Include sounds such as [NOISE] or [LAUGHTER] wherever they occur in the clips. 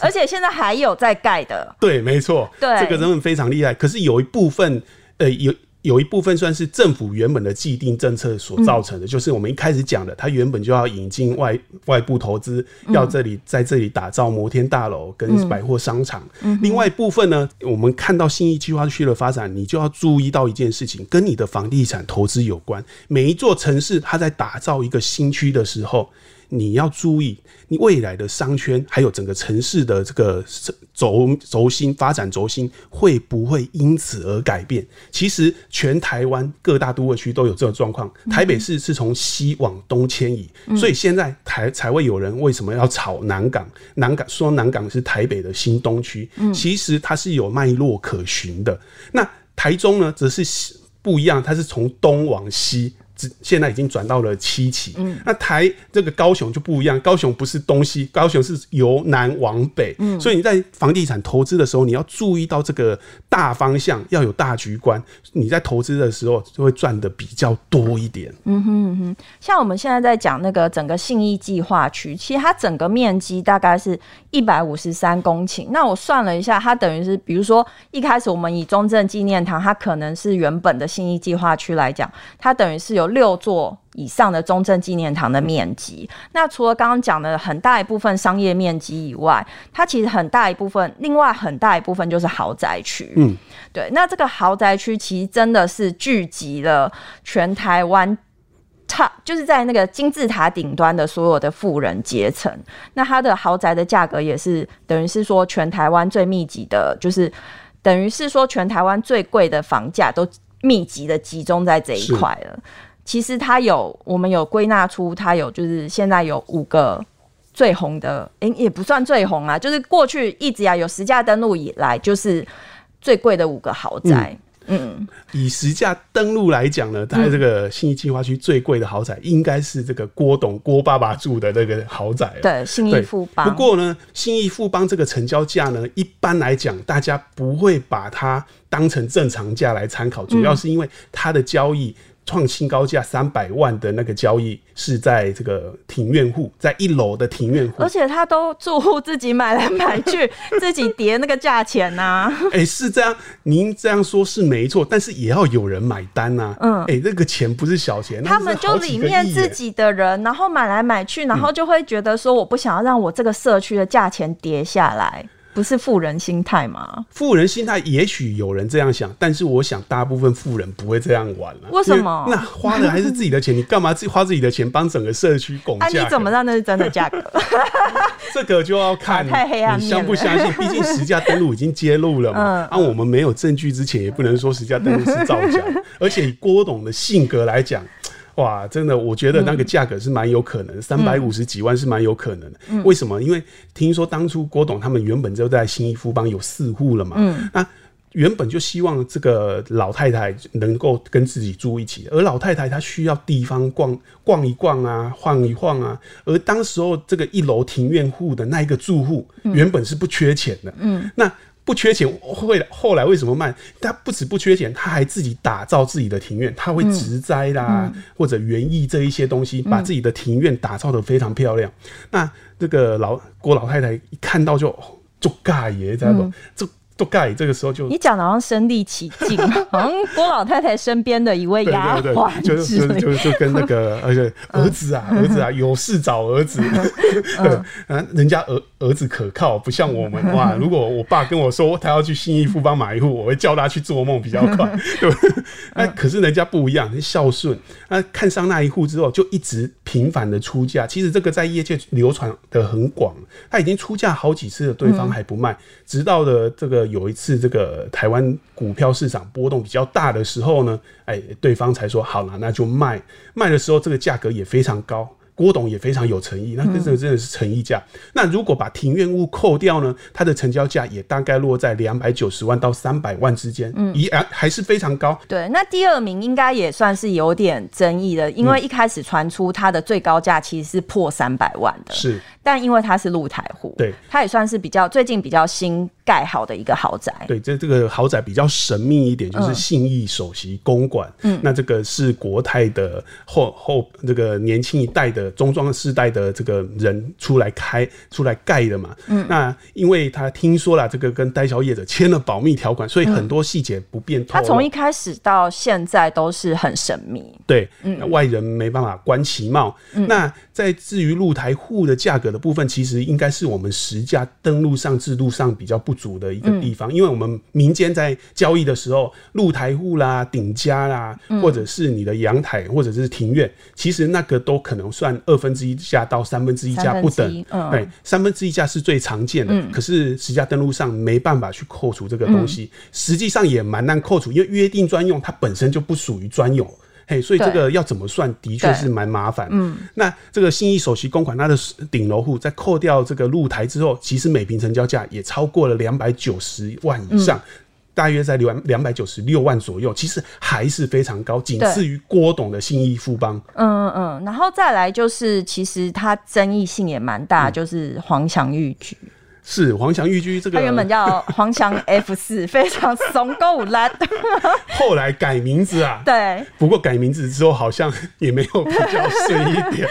而且现在还有在盖的。对，没错，对，这个真的非常厉害。可是有一部分，呃，有。有一部分算是政府原本的既定政策所造成的，嗯、就是我们一开始讲的，它原本就要引进外外部投资，嗯、要这里在这里打造摩天大楼跟百货商场。嗯、另外一部分呢，我们看到新义计划区的发展，你就要注意到一件事情，跟你的房地产投资有关。每一座城市，它在打造一个新区的时候。你要注意，你未来的商圈还有整个城市的这个轴轴心发展轴心会不会因此而改变？其实全台湾各大都会区都有这个状况。台北市是从西往东迁移，所以现在台才会有人为什么要炒南港？南港说南港是台北的新东区，其实它是有脉络可循的。那台中呢，则是不一样，它是从东往西。现在已经转到了七期，嗯，那台这个高雄就不一样，高雄不是东西，高雄是由南往北，嗯，所以你在房地产投资的时候，你要注意到这个大方向，要有大局观，你在投资的时候就会赚的比较多一点，嗯哼嗯哼。像我们现在在讲那个整个信义计划区，其实它整个面积大概是一百五十三公顷，那我算了一下，它等于是，比如说一开始我们以中正纪念堂，它可能是原本的信义计划区来讲，它等于是有。六座以上的中正纪念堂的面积，那除了刚刚讲的很大一部分商业面积以外，它其实很大一部分，另外很大一部分就是豪宅区。嗯，对。那这个豪宅区其实真的是聚集了全台湾，差就是在那个金字塔顶端的所有的富人阶层。那它的豪宅的价格也是等于是说全台湾最密集的，就是等于是说全台湾最贵的房价都密集的集中在这一块了。其实它有，我们有归纳出它有，就是现在有五个最红的，诶、欸，也不算最红啊，就是过去一直啊有实价登录以来，就是最贵的五个豪宅。嗯，嗯以实价登录来讲呢，在这个信义计划区最贵的豪宅应该是这个郭董郭爸爸住的那个豪宅。对，信义富邦。不过呢，信义富邦这个成交价呢，一般来讲大家不会把它当成正常价来参考，主要是因为它的交易。创新高价三百万的那个交易是在这个庭院户，在一楼的庭院户，而且他都住户自己买来买去，[LAUGHS] 自己叠那个价钱呐、啊。哎、欸，是这样，您这样说是没错，但是也要有人买单呐、啊。嗯，哎、欸，那个钱不是小钱，他们就里面自己的人，然后买来买去，然后就会觉得说，我不想要让我这个社区的价钱跌下来。不是富人心态吗？富人心态，也许有人这样想，但是我想大部分富人不会这样玩了。为什么？那花的还是自己的钱，你干嘛自己花自己的钱帮整个社区拱价？啊，你怎么知道那是真的价格？[LAUGHS] 这个就要看太黑暗，你相不相信？毕竟实价登录已经揭露了嘛。[LAUGHS] 嗯，啊，我们没有证据之前，也不能说实价登录是造假。[LAUGHS] 而且以郭董的性格来讲。哇，真的，我觉得那个价格是蛮有可能，三百五十几万是蛮有可能的。嗯、为什么？因为听说当初郭董他们原本就在新义富邦有四户了嘛。嗯。那原本就希望这个老太太能够跟自己住一起，而老太太她需要地方逛逛一逛啊，晃一晃啊。而当时候这个一楼庭院户的那一个住户，原本是不缺钱的。嗯。那不缺钱，会后来为什么卖？他不止不缺钱，他还自己打造自己的庭院，他会植栽啦，或者园艺这一些东西，把自己的庭院打造的非常漂亮。嗯、那这个老郭老太太一看到就就尬爷，知道不？就。都盖，这个时候就你讲的好像身临其境，[LAUGHS] 好像郭老太太身边的一位丫鬟，就就就就跟那个 [LAUGHS] 而且儿子啊，[LAUGHS] 儿子啊，有事找儿子，嗯，人家儿儿子可靠，不像我们哇。如果我爸跟我说他要去新义富邦买一户，我会叫他去做梦比较快，对？那可是人家不一样，孝顺。那看上那一户之后，就一直频繁的出价。其实这个在业界流传的很广，他已经出价好几次了，对方还不卖，直到的这个。有一次，这个台湾股票市场波动比较大的时候呢，哎，对方才说好了，那就卖。卖的时候，这个价格也非常高。郭董也非常有诚意，那这个真的是诚意价。嗯、那如果把庭院物扣掉呢，它的成交价也大概落在两百九十万到三百万之间，嗯，也还是非常高。对，那第二名应该也算是有点争议的，因为一开始传出它的最高价其实是破三百万的，是。但因为它是露台户，对，它也算是比较最近比较新盖好的一个豪宅。对，这这个豪宅比较神秘一点，就是信义首席公馆。嗯，那这个是国泰的后后这个年轻一代的中庄世代的这个人出来开出来盖的嘛。嗯，那因为他听说了这个跟代销业者签了保密条款，所以很多细节不便。他从一开始到现在都是很神秘。对，嗯，外人没办法观其貌。嗯，那在至于露台户的价格的部分，其实应该是我们实价登录上制度上比较不足的一个地方，嗯、因为我们民间在交易的时候，露台户啦、顶家啦，或者是你的阳台或者是庭院，其实那个都可能算二分之一价到三分之一价不等。嗯，对，三分之一价是最常见的，嗯、可是实价登录上没办法去扣除这个东西，实际上也蛮难扣除，因为约定专用它本身就不属于专用。嘿，所以这个要怎么算，的确是蛮麻烦。嗯，那这个信义首席公馆，它的顶楼户在扣掉这个露台之后，其实每平成交价也超过了两百九十万以上，嗯、大约在两两百九十六万左右，其实还是非常高，仅次于郭董的信义富邦。嗯嗯嗯，然后再来就是，其实它争议性也蛮大，嗯、就是黄祥玉居。是黄翔玉居这个，他原本叫黄翔 F 四，[LAUGHS] 非常怂够烂。[LAUGHS] 后来改名字啊，[LAUGHS] 对。不过改名字之后好像也没有比较顺一点。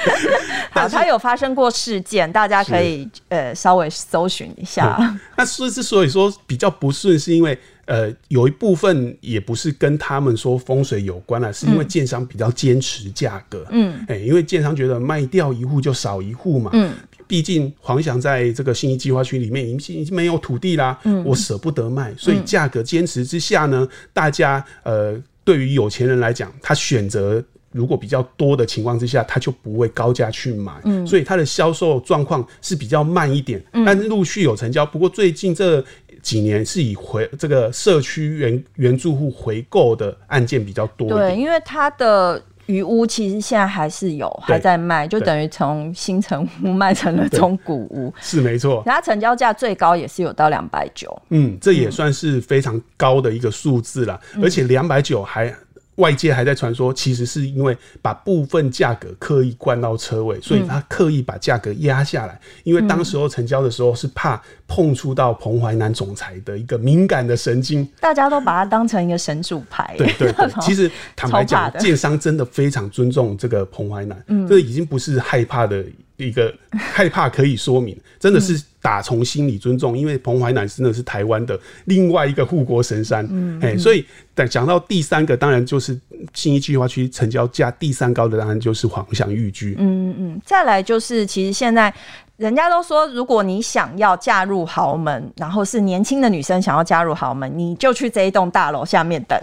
好，它有发生过事件，大家可以呃稍微搜寻一下。嗯、那之所以说比较不顺，是因为呃有一部分也不是跟他们说风水有关了，是因为建商比较坚持价格。嗯，哎、欸，因为建商觉得卖掉一户就少一户嘛。嗯。毕竟黄翔在这个新一计划区里面已经已经没有土地啦，嗯、我舍不得卖，所以价格坚持之下呢，嗯、大家呃对于有钱人来讲，他选择如果比较多的情况之下，他就不会高价去买，嗯、所以他的销售状况是比较慢一点，嗯、但是陆续有成交。不过最近这几年是以回这个社区原原住户回购的案件比较多，对，因为他的。余屋其实现在还是有，还在卖，就等于从新城屋卖成了中古屋，[LAUGHS] 是没错。它成交价最高也是有到两百九，嗯，这也算是非常高的一个数字了，嗯、而且两百九还。外界还在传说，其实是因为把部分价格刻意灌到车位，所以他刻意把价格压下来。因为当时候成交的时候是怕碰触到彭淮南总裁的一个敏感的神经，大家都把它当成一个神主牌。对对对，[LAUGHS] 其实坦白讲，建商真的非常尊重这个彭淮南，这已经不是害怕的。一个害怕可以说明，真的是打从心里尊重，嗯、因为彭淮南真的是台湾的另外一个护国神山。嗯，哎、嗯，所以等讲到第三个，当然就是新一计划区成交价第三高的，当然就是黄祥玉居。嗯嗯，再来就是，其实现在人家都说，如果你想要嫁入豪门，然后是年轻的女生想要嫁入豪门，你就去这一栋大楼下面等，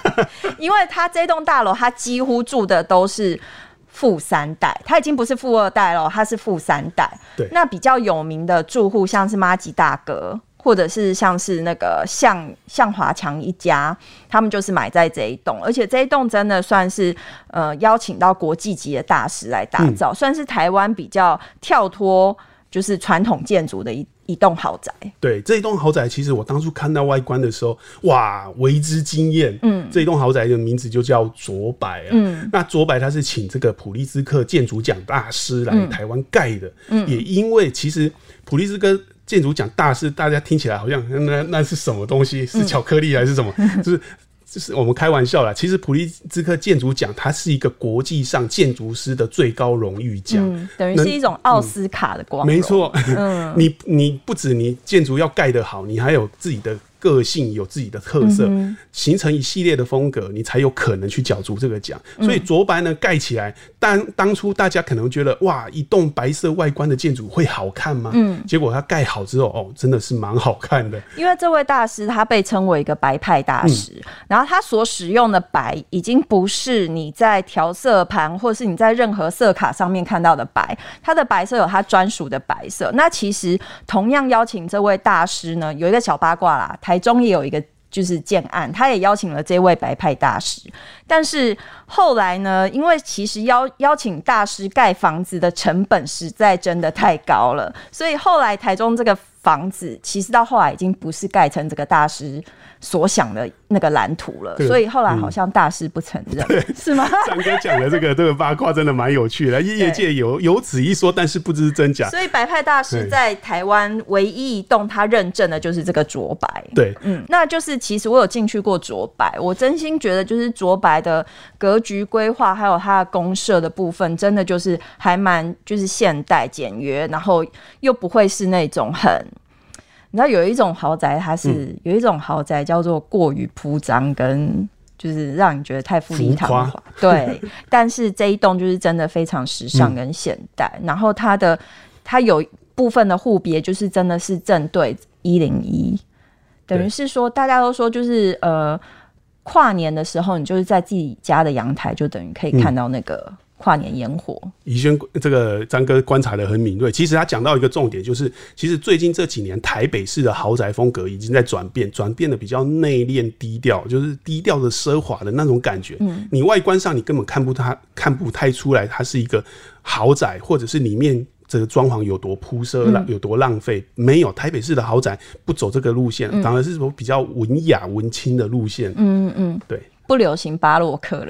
[LAUGHS] 因为他这栋大楼，他几乎住的都是。富三代，他已经不是富二代了，他是富三代。对，那比较有名的住户，像是妈吉大哥，或者是像是那个向向华强一家，他们就是买在这一栋，而且这一栋真的算是呃邀请到国际级的大师来打造，嗯、算是台湾比较跳脱就是传统建筑的一。一栋豪宅，对，这一栋豪宅，其实我当初看到外观的时候，哇，为之惊艳。嗯，这一栋豪宅的名字就叫卓白啊。嗯，那卓白他是请这个普利兹克建筑奖大师来台湾盖的。嗯，也因为其实普利兹克建筑奖大师，大家听起来好像那那是什么东西？是巧克力还是什么？嗯、[LAUGHS] 就是。就是我们开玩笑啦，其实普利兹克建筑奖它是一个国际上建筑师的最高荣誉奖，嗯，等于是一种奥斯卡的光嗯。没错，嗯，[LAUGHS] 你你不止你建筑要盖得好，你还有自己的。个性有自己的特色，嗯、形成一系列的风格，你才有可能去角逐这个奖。嗯、所以卓白呢盖起来，当当初大家可能觉得哇，一栋白色外观的建筑会好看吗？嗯，结果它盖好之后，哦，真的是蛮好看的。因为这位大师他被称为一个白派大师，嗯、然后他所使用的白已经不是你在调色盘或是你在任何色卡上面看到的白，它的白色有他专属的白色。那其实同样邀请这位大师呢，有一个小八卦啦。台中也有一个就是建案，他也邀请了这位白派大师，但是后来呢，因为其实邀邀请大师盖房子的成本实在真的太高了，所以后来台中这个房子其实到后来已经不是盖成这个大师所想的那个蓝图了，所以后来好像大师不承认，嗯、是吗？[LAUGHS] 张哥讲的这个这个八卦真的蛮有趣的，[LAUGHS] 业界有有此一说，但是不知真假。所以白派大师在台湾唯一一栋他认证的就是这个卓白，对，嗯，那就是其实我有进去过卓白，我真心觉得就是卓白的格局规划还有它的公社的部分，真的就是还蛮就是现代简约，然后又不会是那种很。你知道有一种豪宅，它是、嗯、有一种豪宅叫做过于铺张，跟就是让你觉得太富丽堂皇。对，但是这一栋就是真的非常时尚跟现代。嗯、然后它的它有部分的户别，就是真的是正对一零一，等于是说大家都说就是呃跨年的时候，你就是在自己家的阳台，就等于可以看到那个。嗯跨年烟火，宜轩这个张哥观察的很敏锐。其实他讲到一个重点，就是其实最近这几年台北市的豪宅风格已经在转变，转变的比较内敛低调，就是低调的奢华的那种感觉。嗯，你外观上你根本看不太看不太出来，它是一个豪宅，或者是里面这个装潢有多铺设、了、有多浪费。没有，台北市的豪宅不走这个路线，反而是走比较文雅文青的路线。嗯嗯嗯，对。不流行巴洛克了，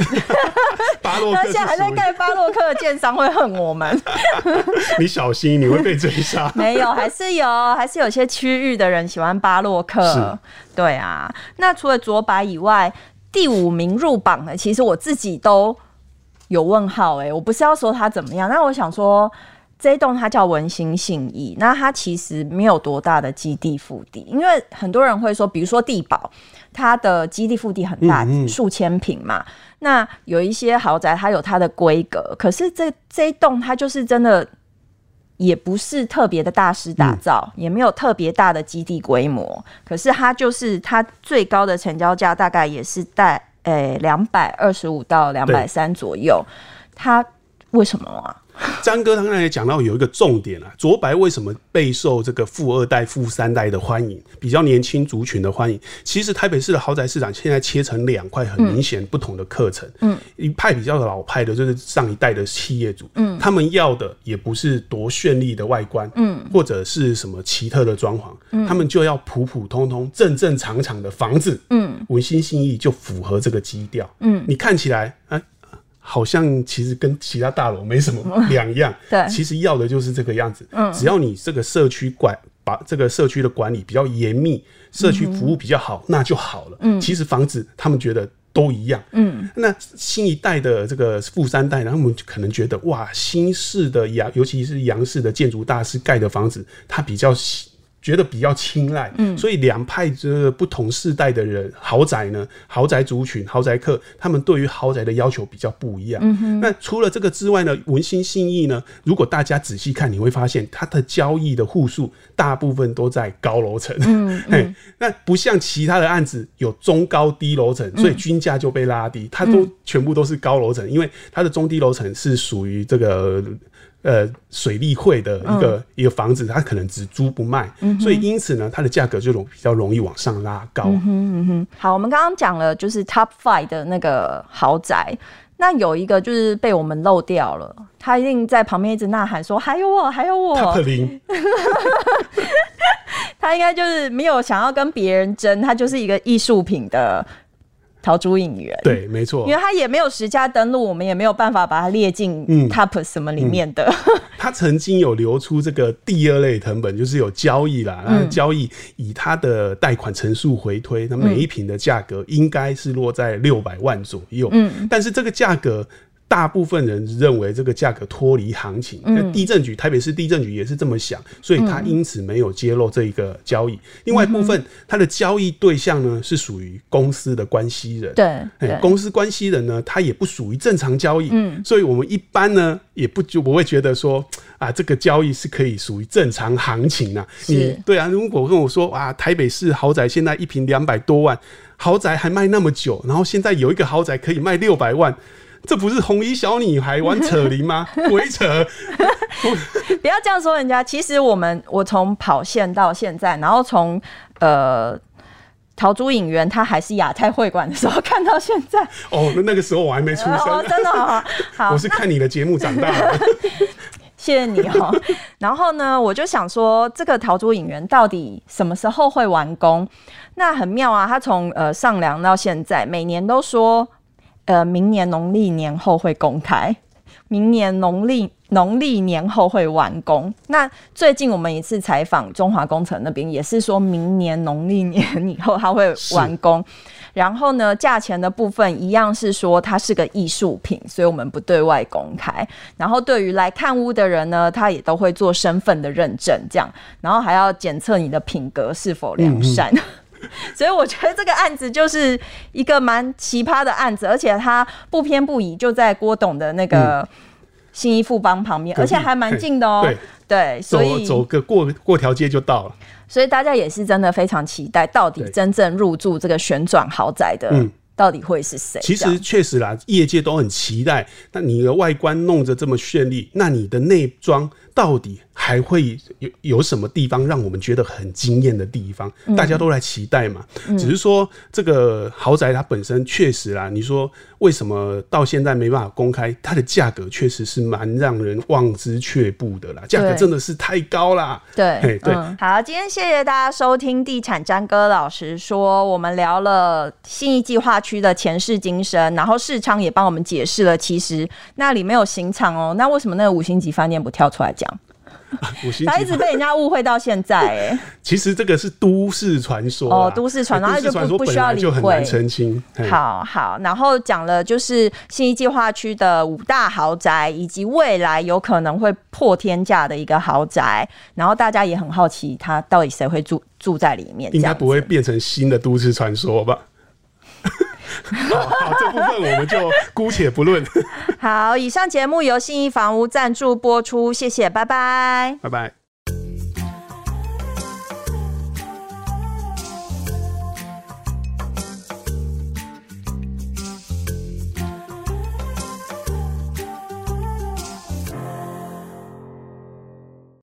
[LAUGHS] 巴洛克，他现在还在盖巴洛克的建商会恨我们。[LAUGHS] 你小心，你会被追杀。[LAUGHS] 没有，还是有，还是有些区域的人喜欢巴洛克。对啊，那除了卓白以外，第五名入榜的，其实我自己都有问号。哎，我不是要说他怎么样，那我想说。这一栋它叫文心信义，那它其实没有多大的基地腹地，因为很多人会说，比如说帝宝，它的基地腹地很大，数千平嘛。那有一些豪宅，它有它的规格，可是这这一栋它就是真的，也不是特别的大师打造，也没有特别大的基地规模，可是它就是它最高的成交价大概也是在诶两百二十五到两百三左右，它为什么啊？[LAUGHS] 张哥刚才也讲到有一个重点啊，卓白为什么备受这个富二代、富三代的欢迎，比较年轻族群的欢迎？其实台北市的豪宅市场现在切成两块很明显不同的课程，嗯，一派比较老派的，就是上一代的企业主，嗯，他们要的也不是多绚丽的外观，嗯，或者是什么奇特的装潢，嗯，他们就要普普通通、正正常常的房子，嗯，文心信义就符合这个基调，嗯，你看起来啊。好像其实跟其他大楼没什么 [LAUGHS] 两样，[LAUGHS] 对，其实要的就是这个样子。嗯，只要你这个社区管把这个社区的管理比较严密，社区服务比较好，那就好了。嗯，其实房子他们觉得都一样。嗯，那新一代的这个富三代，他们可能觉得哇，新式的洋，尤其是洋式的建筑大师盖的房子，它比较觉得比较青睐，嗯，所以两派这个不同世代的人，豪宅呢，豪宅族群、豪宅客，他们对于豪宅的要求比较不一样。嗯哼，那除了这个之外呢，文心信义呢，如果大家仔细看，你会发现它的交易的户数大部分都在高楼层。嗯，[LAUGHS] 嗯，那不像其他的案子有中高低楼层，所以均价就被拉低，它都全部都是高楼层，因为它的中低楼层是属于这个。呃，水利会的一个、嗯、一个房子，它可能只租不卖，嗯、所以因此呢，它的价格就容比较容易往上拉高。嗯哼嗯哼。好，我们刚刚讲了就是 Top Five 的那个豪宅，那有一个就是被我们漏掉了，他一定在旁边一直呐喊说：“还有我，还有我。Top 零” [LAUGHS] 他应该就是没有想要跟别人争，他就是一个艺术品的。陶朱隐园，对，没错，因为他也没有实价登录，我们也没有办法把它列进 top 什么里面的。他、曾经有流出这个第二类成本，就是有交易啦，然后交易以他的贷款成数回推，那、嗯、每一瓶的价格应该是落在六百万左右。嗯，但是这个价格。大部分人认为这个价格脱离行情，那、嗯、地震局台北市地震局也是这么想，所以他因此没有揭露这一个交易。嗯、另外一部分，他的交易对象呢是属于公司的关系人，对，对，公司关系人呢，他也不属于正常交易，嗯，所以我们一般呢也不就不会觉得说啊，这个交易是可以属于正常行情啊。你对啊，如果跟我说啊，台北市豪宅现在一平两百多万，豪宅还卖那么久，然后现在有一个豪宅可以卖六百万。这不是红衣小女孩玩扯铃吗？[LAUGHS] 鬼扯！[LAUGHS] 不要这样说人家。其实我们，我从跑线到现在，然后从呃陶朱影园，它还是亚太会馆的时候看到现在。哦，那那个时候我还没出生。哦，真的好，好。[LAUGHS] 我是看你的节目长大的。谢谢你哦。然后呢，我就想说，这个陶朱影园到底什么时候会完工？那很妙啊，他从呃上梁到现在，每年都说，呃，明年农历年后会公开，明年农历农历年后会完工。那最近我们一次采访中华工程那边，也是说明年农历年以后它会完工。然后呢，价钱的部分一样是说它是个艺术品，所以我们不对外公开。然后对于来看屋的人呢，他也都会做身份的认证，这样，然后还要检测你的品格是否良善。[LAUGHS] 所以我觉得这个案子就是一个蛮奇葩的案子，而且它不偏不倚，就在郭董的那个新一富邦旁边，而且还蛮近的哦、喔。对，对，所以走，走个过过条街就到了。所以大家也是真的非常期待，到底真正入住这个旋转豪宅的，到底会是谁？其实确实啦，业界都很期待。那你的外观弄得这么绚丽，那你的内装到底？还会有有什么地方让我们觉得很惊艳的地方？大家都来期待嘛。嗯、只是说这个豪宅它本身确实啦，你说为什么到现在没办法公开？它的价格确实是蛮让人望之却步的啦，价格真的是太高啦。对对，对、嗯，好，今天谢谢大家收听《地产詹哥老实说》，我们聊了信义计划区的前世今生，然后世昌也帮我们解释了，其实那里没有刑场哦，那为什么那个五星级饭店不跳出来讲？[LAUGHS] 他一直被人家误会到现在，哎，[LAUGHS] 其实这个是都市传说哦，都市传说，那就不不需要理会，澄清。好好，然后讲了就是新一计划区的五大豪宅，以及未来有可能会破天价的一个豪宅，然后大家也很好奇，他到底谁会住住在里面？应该不会变成新的都市传说吧？[LAUGHS] 好，好，这部分我们就姑且不论。[LAUGHS] 好，以上节目由信义房屋赞助播出，谢谢，拜拜，拜拜。